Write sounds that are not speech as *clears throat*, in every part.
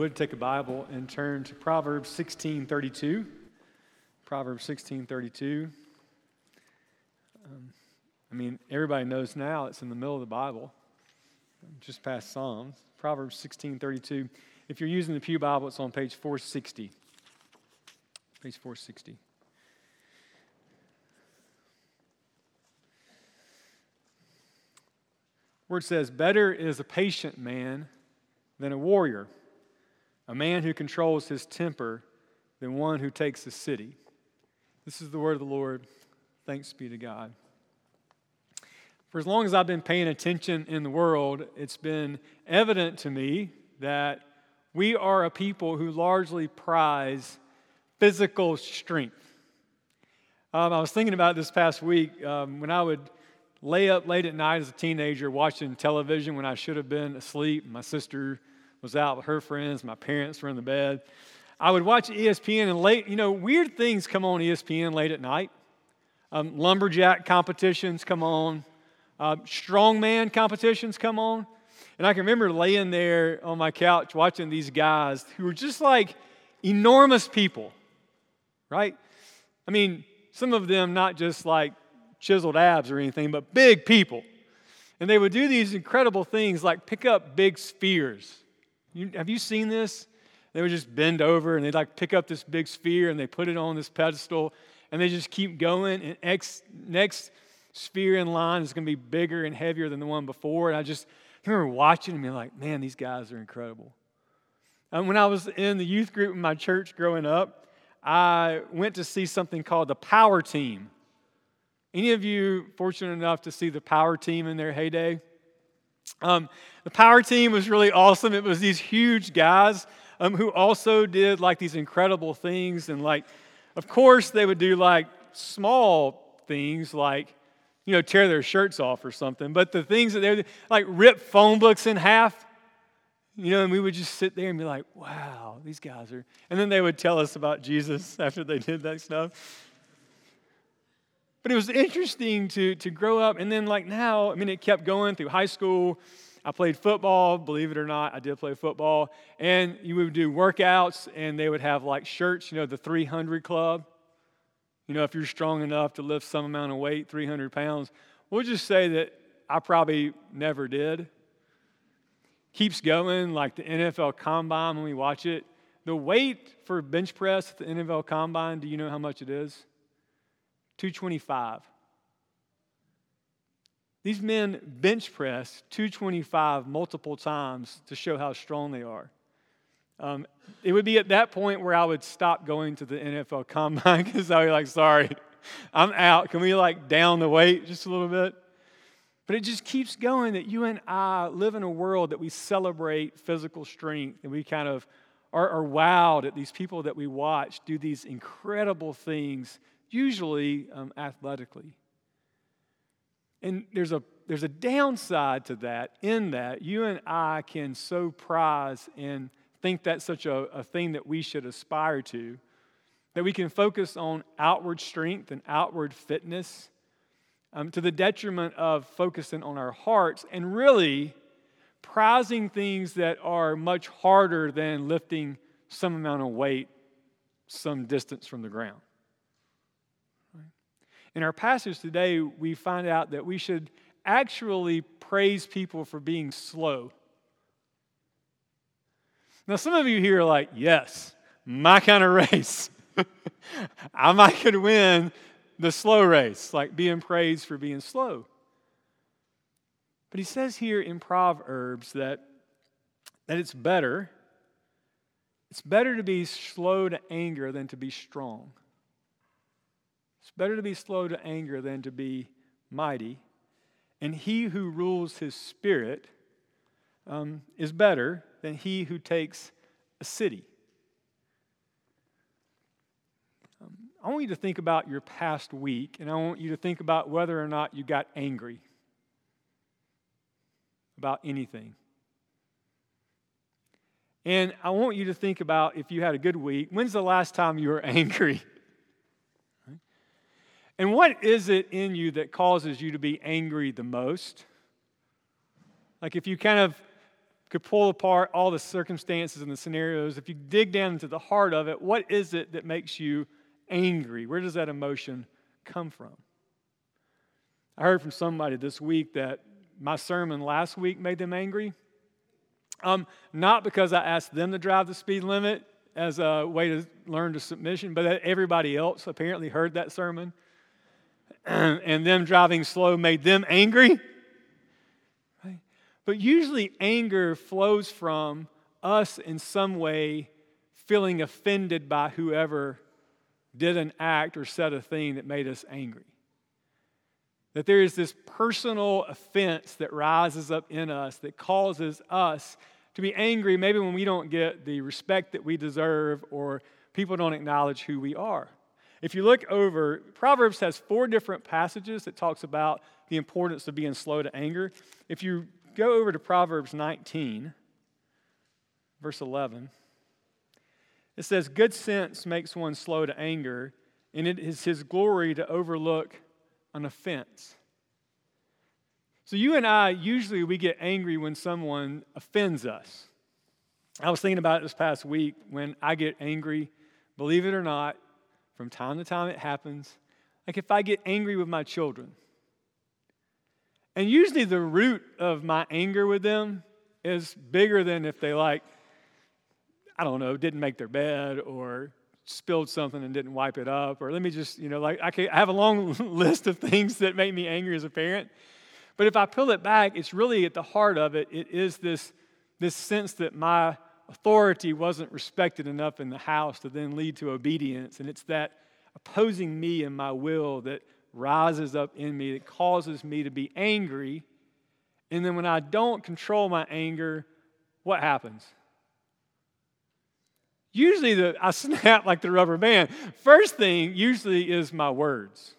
would take a Bible and turn to Proverbs 16:32. Proverbs 16:32. Um, I mean, everybody knows now it's in the middle of the Bible, just past Psalms. Proverbs 16:32. If you're using the Pew Bible, it's on page 460. Page 460. Word says, Better is a patient man than a warrior, a man who controls his temper than one who takes a city. This is the word of the Lord. Thanks be to God. For as long as I've been paying attention in the world, it's been evident to me that we are a people who largely prize physical strength. Um, I was thinking about this past week um, when I would lay up late at night as a teenager watching television when I should have been asleep. My sister was out with her friends, my parents were in the bed. I would watch ESPN and late, you know, weird things come on ESPN late at night. Um, lumberjack competitions come on, uh, strongman competitions come on. And I can remember laying there on my couch watching these guys who were just like enormous people, right? I mean, some of them not just like chiseled abs or anything, but big people. And they would do these incredible things like pick up big spheres. You, have you seen this? They would just bend over and they'd like pick up this big sphere and they put it on this pedestal and they just keep going. And X, next sphere in line is going to be bigger and heavier than the one before. And I just I remember watching and being like, man, these guys are incredible. And when I was in the youth group in my church growing up, I went to see something called the Power Team. Any of you fortunate enough to see the power team in their heyday? Um, the power team was really awesome. It was these huge guys um, who also did like these incredible things. And like, of course, they would do like small things like, you know, tear their shirts off or something. But the things that they would like rip phone books in half, you know, and we would just sit there and be like, wow, these guys are. And then they would tell us about Jesus *laughs* after they did that stuff. But it was interesting to, to grow up. And then, like now, I mean, it kept going through high school. I played football, believe it or not, I did play football. And you would do workouts, and they would have like shirts, you know, the 300 Club. You know, if you're strong enough to lift some amount of weight, 300 pounds. We'll just say that I probably never did. Keeps going, like the NFL Combine when we watch it. The weight for bench press at the NFL Combine, do you know how much it is? 225. These men bench press 225 multiple times to show how strong they are. Um, it would be at that point where I would stop going to the NFL combine *laughs* because I'd be like, sorry, I'm out. Can we like down the weight just a little bit? But it just keeps going that you and I live in a world that we celebrate physical strength and we kind of are, are wowed at these people that we watch do these incredible things usually um, athletically. And there's a, there's a downside to that, in that you and I can so prize and think that's such a, a thing that we should aspire to, that we can focus on outward strength and outward fitness um, to the detriment of focusing on our hearts and really prizing things that are much harder than lifting some amount of weight some distance from the ground. In our passage today, we find out that we should actually praise people for being slow. Now, some of you here are like, yes, my kind of *laughs* race. I might could win the slow race, like being praised for being slow. But he says here in Proverbs that, that it's better, it's better to be slow to anger than to be strong. It's better to be slow to anger than to be mighty. And he who rules his spirit um, is better than he who takes a city. Um, I want you to think about your past week, and I want you to think about whether or not you got angry about anything. And I want you to think about if you had a good week, when's the last time you were *laughs* angry? And what is it in you that causes you to be angry the most? Like if you kind of could pull apart all the circumstances and the scenarios, if you dig down into the heart of it, what is it that makes you angry? Where does that emotion come from? I heard from somebody this week that my sermon last week made them angry. Um, not because I asked them to drive the speed limit as a way to learn to submission, but that everybody else apparently heard that sermon. *clears throat* and them driving slow made them angry. But usually, anger flows from us in some way feeling offended by whoever did an act or said a thing that made us angry. That there is this personal offense that rises up in us that causes us to be angry, maybe when we don't get the respect that we deserve or people don't acknowledge who we are. If you look over, Proverbs has four different passages that talks about the importance of being slow to anger. If you go over to Proverbs 19, verse 11, it says, Good sense makes one slow to anger, and it is his glory to overlook an offense. So you and I, usually we get angry when someone offends us. I was thinking about it this past week when I get angry, believe it or not, from time to time it happens. Like if I get angry with my children. And usually the root of my anger with them is bigger than if they like, I don't know, didn't make their bed or spilled something and didn't wipe it up, or let me just, you know, like I, can, I have a long *laughs* list of things that make me angry as a parent. But if I pull it back, it's really at the heart of it, it is this, this sense that my authority wasn't respected enough in the house to then lead to obedience. And it's that opposing me and my will that rises up in me, that causes me to be angry. And then when I don't control my anger, what happens? Usually, the, I *laughs* snap like the rubber band. First thing, usually, is my words.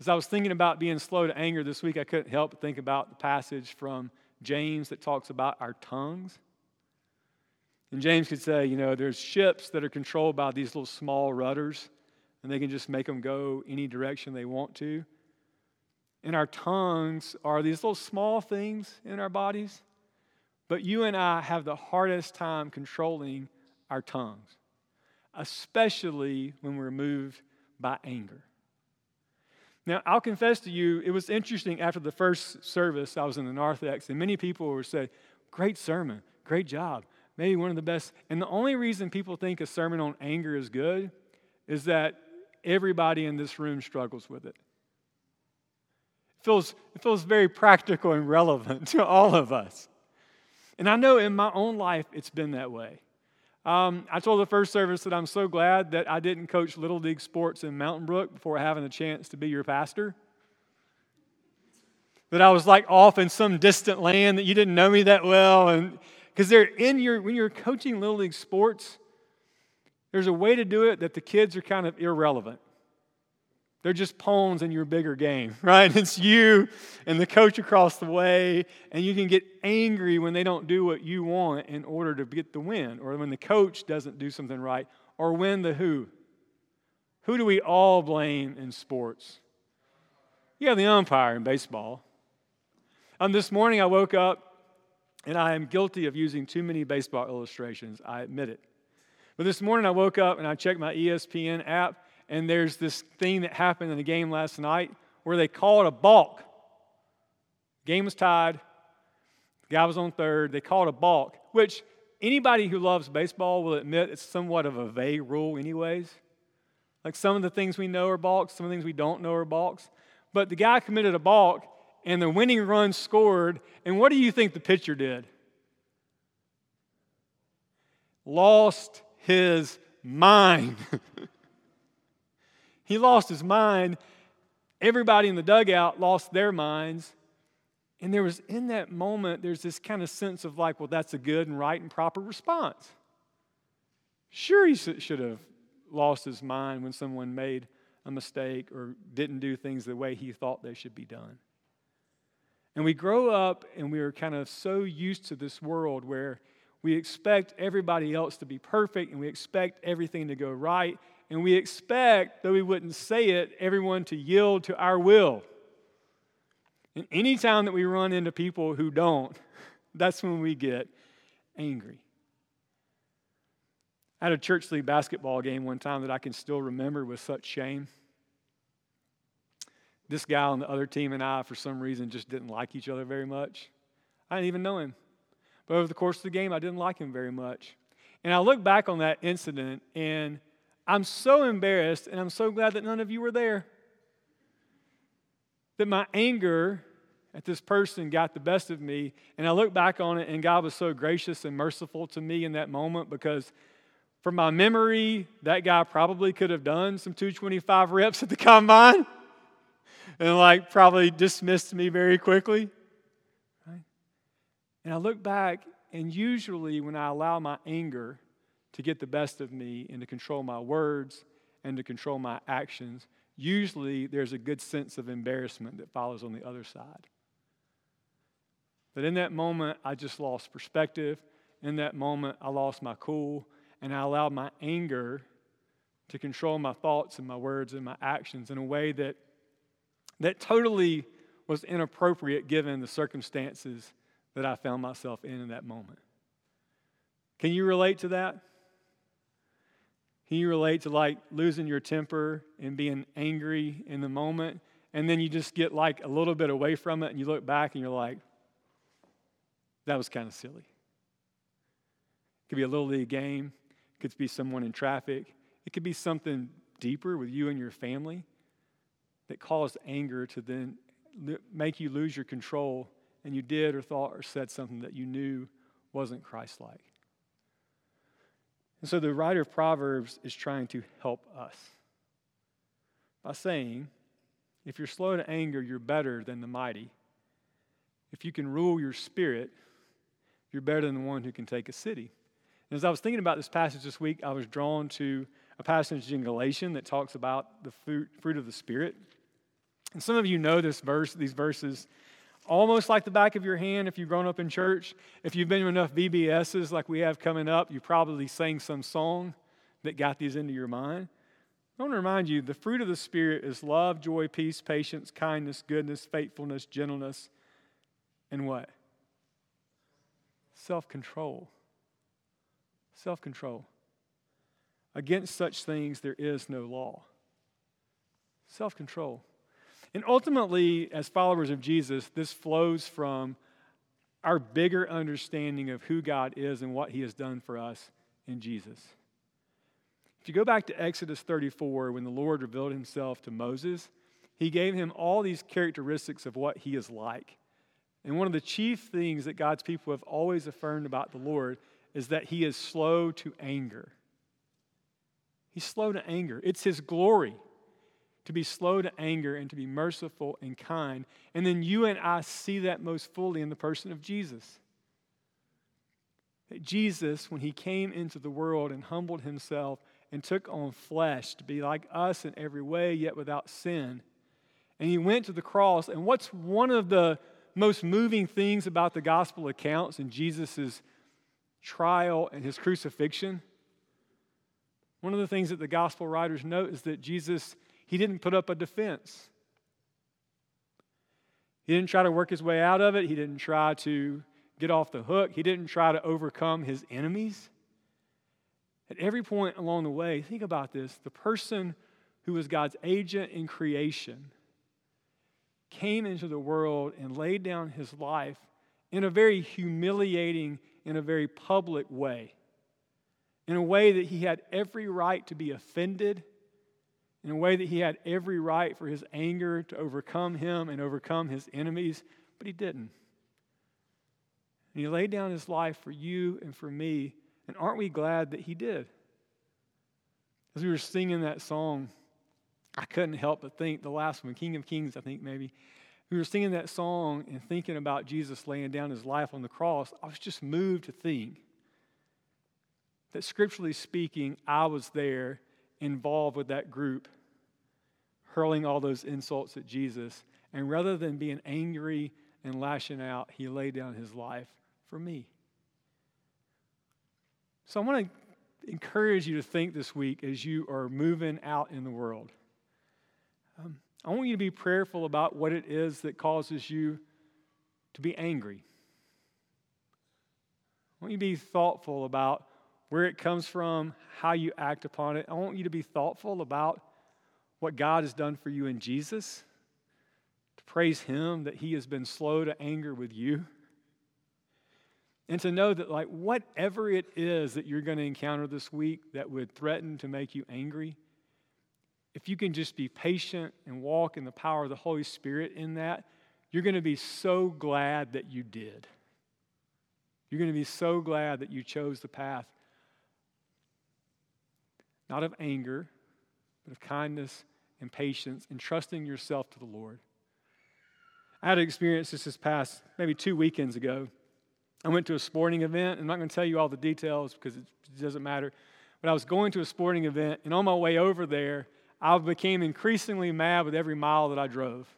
As I was thinking about being slow to anger this week, I couldn't help but think about the passage from James that talks about our tongues. And James could say, you know, there's ships that are controlled by these little small rudders, and they can just make them go any direction they want to. And our tongues are these little small things in our bodies but you and I have the hardest time controlling our tongues, especially when we're moved by anger. Now, I'll confess to you, it was interesting after the first service, I was in the narthex, and many people were saying, Great sermon, great job, maybe one of the best. And the only reason people think a sermon on anger is good is that everybody in this room struggles with it. It feels, it feels very practical and relevant *laughs* to all of us. And I know in my own life it's been that way. Um, I told the first service that I'm so glad that I didn't coach Little League sports in Mountain Brook before having a chance to be your pastor. That I was like off in some distant land that you didn't know me that well. And because they're in your, when you're coaching Little League sports, there's a way to do it that the kids are kind of irrelevant. They're just pawns in your bigger game, *laughs* right? It's you and the coach across the way, and you can get angry when they don't do what you want in order to get the win, or when the coach doesn't do something right, or when the who. Who do we all blame in sports? Yeah, the umpire in baseball. Um, this morning I woke up and I am guilty of using too many baseball illustrations. I admit it. But this morning I woke up and I checked my ESPN app and there's this thing that happened in the game last night where they called a balk. Game was tied. The guy was on third. They called a balk, which anybody who loves baseball will admit it's somewhat of a vague rule, anyways. Like some of the things we know are balks, some of the things we don't know are balks. But the guy committed a balk, and the winning run scored. And what do you think the pitcher did? Lost his mind. *laughs* He lost his mind. Everybody in the dugout lost their minds. And there was in that moment, there's this kind of sense of like, well, that's a good and right and proper response. Sure, he should have lost his mind when someone made a mistake or didn't do things the way he thought they should be done. And we grow up and we are kind of so used to this world where we expect everybody else to be perfect and we expect everything to go right and we expect, though we wouldn't say it, everyone to yield to our will. And anytime that we run into people who don't, *laughs* that's when we get angry. I had a church league basketball game one time that I can still remember with such shame. This guy on the other team and I, for some reason, just didn't like each other very much. I didn't even know him. But over the course of the game, I didn't like him very much. And I look back on that incident and I'm so embarrassed and I'm so glad that none of you were there. That my anger at this person got the best of me. And I look back on it and God was so gracious and merciful to me in that moment because from my memory, that guy probably could have done some 225 reps at the combine and like probably dismissed me very quickly. And I look back, and usually when I allow my anger to get the best of me and to control my words and to control my actions, usually there's a good sense of embarrassment that follows on the other side. But in that moment, I just lost perspective. In that moment, I lost my cool, and I allowed my anger to control my thoughts and my words and my actions in a way that that totally was inappropriate given the circumstances that I found myself in in that moment. Can you relate to that? Can you relate to like losing your temper and being angry in the moment? And then you just get like a little bit away from it and you look back and you're like, that was kind of silly. It could be a little league game, it could be someone in traffic, it could be something deeper with you and your family that caused anger to then make you lose your control and you did or thought or said something that you knew wasn't Christ like. And so the writer of Proverbs is trying to help us by saying, if you're slow to anger, you're better than the mighty. If you can rule your spirit, you're better than the one who can take a city. And as I was thinking about this passage this week, I was drawn to a passage in Galatians that talks about the fruit, fruit of the Spirit. And some of you know this verse, these verses almost like the back of your hand if you've grown up in church. If you've been to enough VBSs like we have coming up, you probably sang some song that got these into your mind. I want to remind you the fruit of the Spirit is love, joy, peace, patience, kindness, goodness, faithfulness, gentleness, and what? Self control. Self control. Against such things there is no law. Self control. And ultimately, as followers of Jesus, this flows from our bigger understanding of who God is and what He has done for us in Jesus. If you go back to Exodus 34, when the Lord revealed Himself to Moses, He gave him all these characteristics of what He is like. And one of the chief things that God's people have always affirmed about the Lord is that He is slow to anger. He's slow to anger, it's His glory to be slow to anger and to be merciful and kind. And then you and I see that most fully in the person of Jesus. That Jesus, when he came into the world and humbled himself and took on flesh to be like us in every way, yet without sin, and he went to the cross. And what's one of the most moving things about the gospel accounts and Jesus' trial and his crucifixion? One of the things that the gospel writers note is that Jesus he didn't put up a defense. He didn't try to work his way out of it. He didn't try to get off the hook. He didn't try to overcome his enemies. At every point along the way, think about this the person who was God's agent in creation came into the world and laid down his life in a very humiliating, in a very public way, in a way that he had every right to be offended in a way that he had every right for his anger to overcome him and overcome his enemies, but he didn't. And he laid down his life for you and for me, and aren't we glad that he did? As we were singing that song, I couldn't help but think, the last one, King of Kings, I think maybe. We were singing that song and thinking about Jesus laying down his life on the cross. I was just moved to think that scripturally speaking, I was there involved with that group, hurling all those insults at Jesus. And rather than being angry and lashing out, he laid down his life for me. So I want to encourage you to think this week as you are moving out in the world. Um, I want you to be prayerful about what it is that causes you to be angry. I want you to be thoughtful about where it comes from, how you act upon it. I want you to be thoughtful about what God has done for you in Jesus, to praise Him that He has been slow to anger with you. And to know that, like, whatever it is that you're going to encounter this week that would threaten to make you angry, if you can just be patient and walk in the power of the Holy Spirit in that, you're going to be so glad that you did. You're going to be so glad that you chose the path not of anger, but of kindness and patience and trusting yourself to the Lord. I had an experience this, this past maybe two weekends ago. I went to a sporting event. I'm not going to tell you all the details because it doesn't matter. But I was going to a sporting event, and on my way over there, I became increasingly mad with every mile that I drove.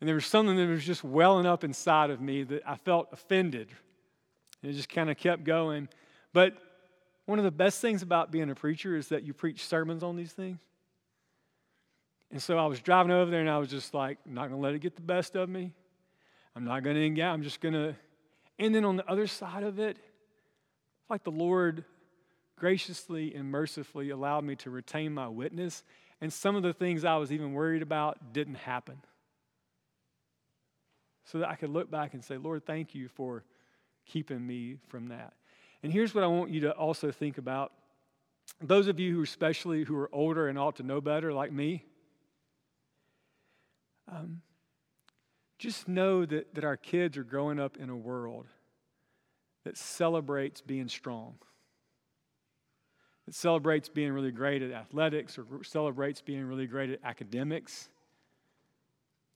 And there was something that was just welling up inside of me that I felt offended. And it just kind of kept going. But one of the best things about being a preacher is that you preach sermons on these things. And so I was driving over there and I was just like, I'm not going to let it get the best of me. I'm not going to engage. I'm just going to. And then on the other side of it, like the Lord graciously and mercifully allowed me to retain my witness. And some of the things I was even worried about didn't happen. So that I could look back and say, Lord, thank you for keeping me from that. And here's what I want you to also think about. Those of you who, especially who are older and ought to know better, like me, um, just know that, that our kids are growing up in a world that celebrates being strong, that celebrates being really great at athletics or celebrates being really great at academics,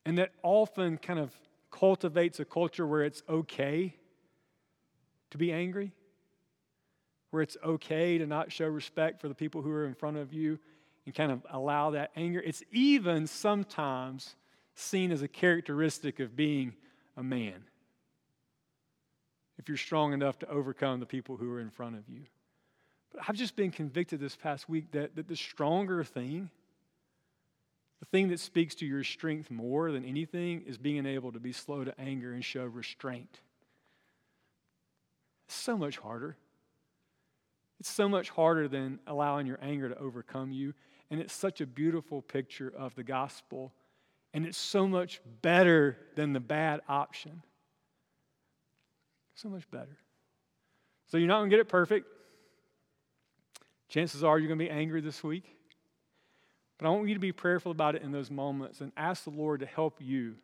and that often kind of cultivates a culture where it's okay to be angry where it's okay to not show respect for the people who are in front of you and kind of allow that anger. It's even sometimes seen as a characteristic of being a man. If you're strong enough to overcome the people who are in front of you. But I've just been convicted this past week that, that the stronger thing, the thing that speaks to your strength more than anything, is being able to be slow to anger and show restraint. So much harder. It's so much harder than allowing your anger to overcome you. And it's such a beautiful picture of the gospel. And it's so much better than the bad option. So much better. So you're not going to get it perfect. Chances are you're going to be angry this week. But I want you to be prayerful about it in those moments and ask the Lord to help you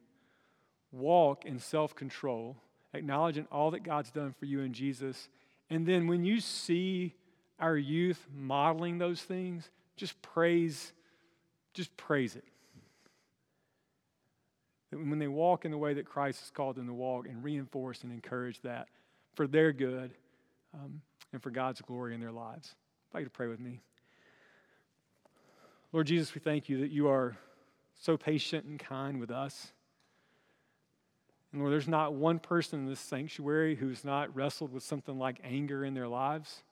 walk in self control, acknowledging all that God's done for you in Jesus. And then when you see our youth modeling those things, just praise, just praise it. That when they walk in the way that Christ has called them to walk and reinforce and encourage that for their good um, and for God's glory in their lives. I'd like you to pray with me. Lord Jesus, we thank you that you are so patient and kind with us. And Lord, there's not one person in this sanctuary who's not wrestled with something like anger in their lives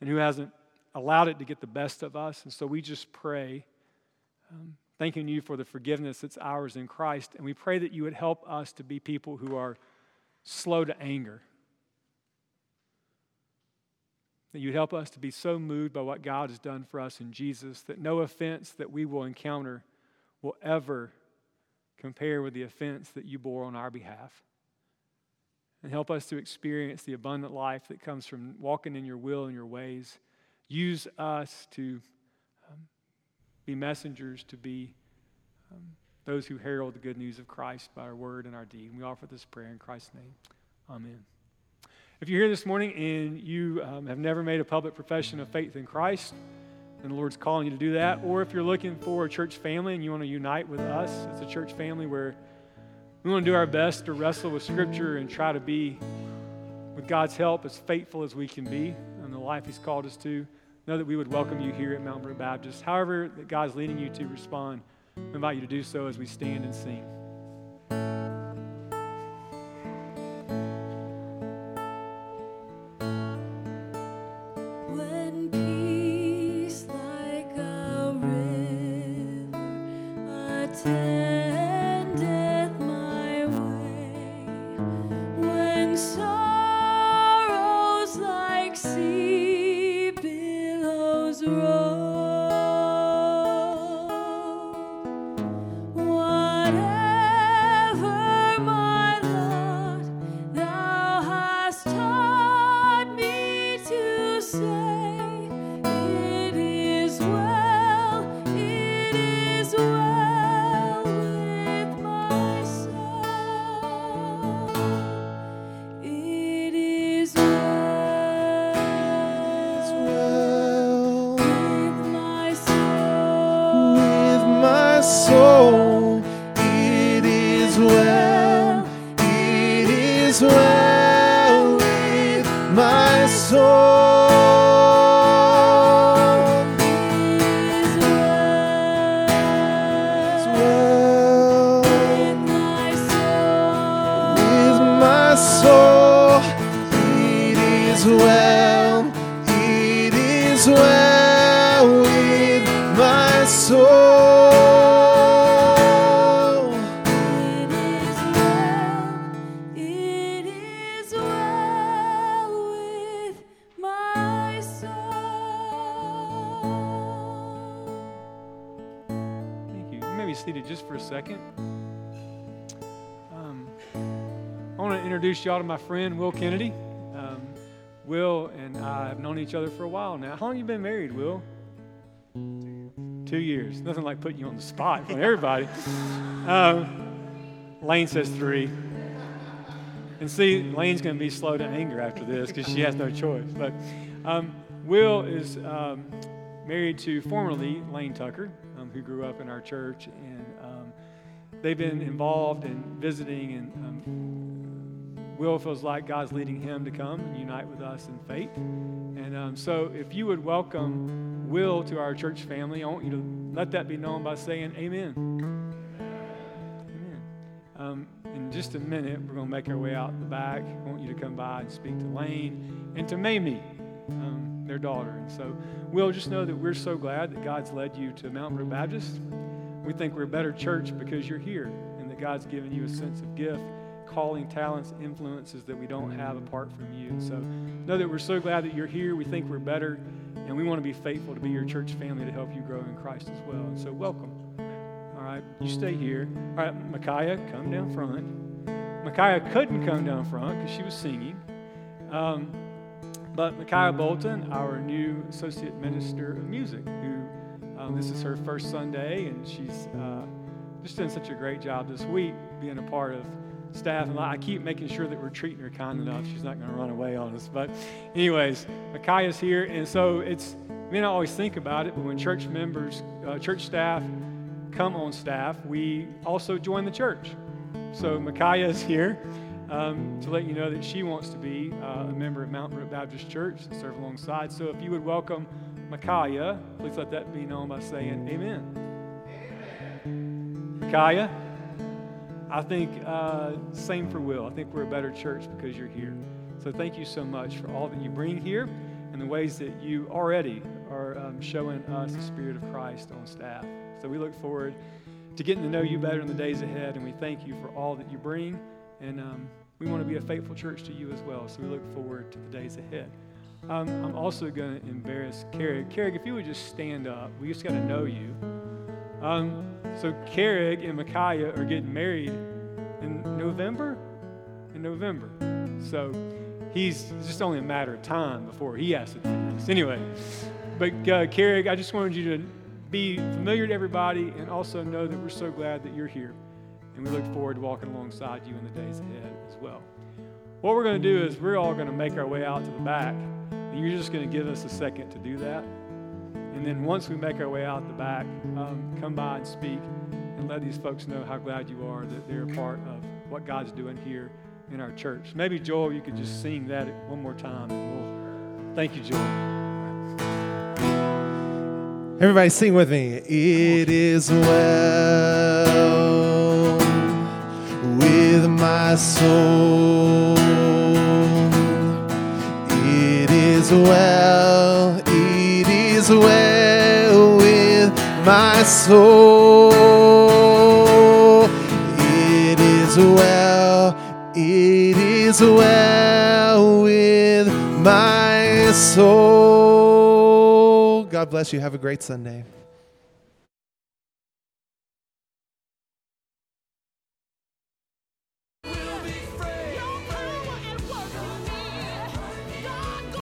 and who hasn't allowed it to get the best of us. And so we just pray, um, thanking you for the forgiveness that's ours in Christ. And we pray that you would help us to be people who are slow to anger. That you'd help us to be so moved by what God has done for us in Jesus that no offense that we will encounter will ever compare with the offense that you bore on our behalf and help us to experience the abundant life that comes from walking in your will and your ways. Use us to um, be messengers, to be um, those who herald the good news of Christ by our word and our deed. And we offer this prayer in Christ's name. Amen. If you're here this morning and you um, have never made a public profession of faith in Christ, and the Lord's calling you to do that, or if you're looking for a church family and you want to unite with us, it's a church family where we want to do our best to wrestle with Scripture and try to be, with God's help, as faithful as we can be in the life He's called us to. Know that we would welcome you here at Mountain Brook Baptist. However, that God's leading you to respond, we invite you to do so as we stand and sing. soul. Be seated just for a second. Um, I want to introduce y'all to my friend Will Kennedy. Um, Will and I have known each other for a while now. How long you been married, Will? Two years. Nothing like putting you on the spot of everybody. *laughs* Um, Lane says three. And see, Lane's going to be slow to anger after this because she has no choice. But um, Will is um, married to formerly Lane Tucker, um, who grew up in our church, and um, they've been involved in visiting. And um, Will feels like God's leading him to come and unite with us in faith. And um, so, if you would welcome Will to our church family, I want you to let that be known by saying Amen. Amen. Um, in just a minute, we're going to make our way out the back. I want you to come by and speak to Lane and to Mamie, um, their daughter. And so, Will, just know that we're so glad that God's led you to Mountain Brook Baptist. We think we're a better church because you're here and that God's given you a sense of gift, calling, talents, influences that we don't have apart from you. So, know that we're so glad that you're here. We think we're better, and we want to be faithful to be your church family to help you grow in Christ as well. And so, welcome. All right, you stay here. All right, Micaiah, come down front. Micaiah couldn't come down front because she was singing. Um, but Micaiah Bolton, our new associate minister of music, who um, this is her first Sunday, and she's uh, just done such a great job this week being a part of staff. And I keep making sure that we're treating her kind enough. She's not going to run away on us. But, anyways, Micaiah's here, and so it's you may not always think about it, but when church members, uh, church staff come on staff, we also join the church. So Micaiah is here um, to let you know that she wants to be uh, a member of Mountain Brook Baptist Church and serve alongside. So if you would welcome Micaiah, please let that be known by saying Amen. Micaiah, I think uh, same for Will. I think we're a better church because you're here. So thank you so much for all that you bring here and the ways that you already are um, showing us the Spirit of Christ on staff. So we look forward to getting to know you better in the days ahead, and we thank you for all that you bring. And um, we want to be a faithful church to you as well. So we look forward to the days ahead. Um, I'm also going to embarrass Carrick. Carrick, if you would just stand up, we just got to know you. Um, so Carrick and Micaiah are getting married in November. In November. So he's just only a matter of time before he has to do this. Anyway, but uh, I just wanted you to be familiar to everybody and also know that we're so glad that you're here. And we look forward to walking alongside you in the days ahead as well. What we're going to do is we're all going to make our way out to the back. And you're just going to give us a second to do that. And then once we make our way out the back, um, come by and speak and let these folks know how glad you are that they're a part of what God's doing here in our church. Maybe, Joel, you could just sing that one more time. And we'll, thank you, Joel. Everybody sing with me. It is well with my soul. It is well, it is well with my soul. It is well, it is well with my soul. God bless you. Have a great Sunday.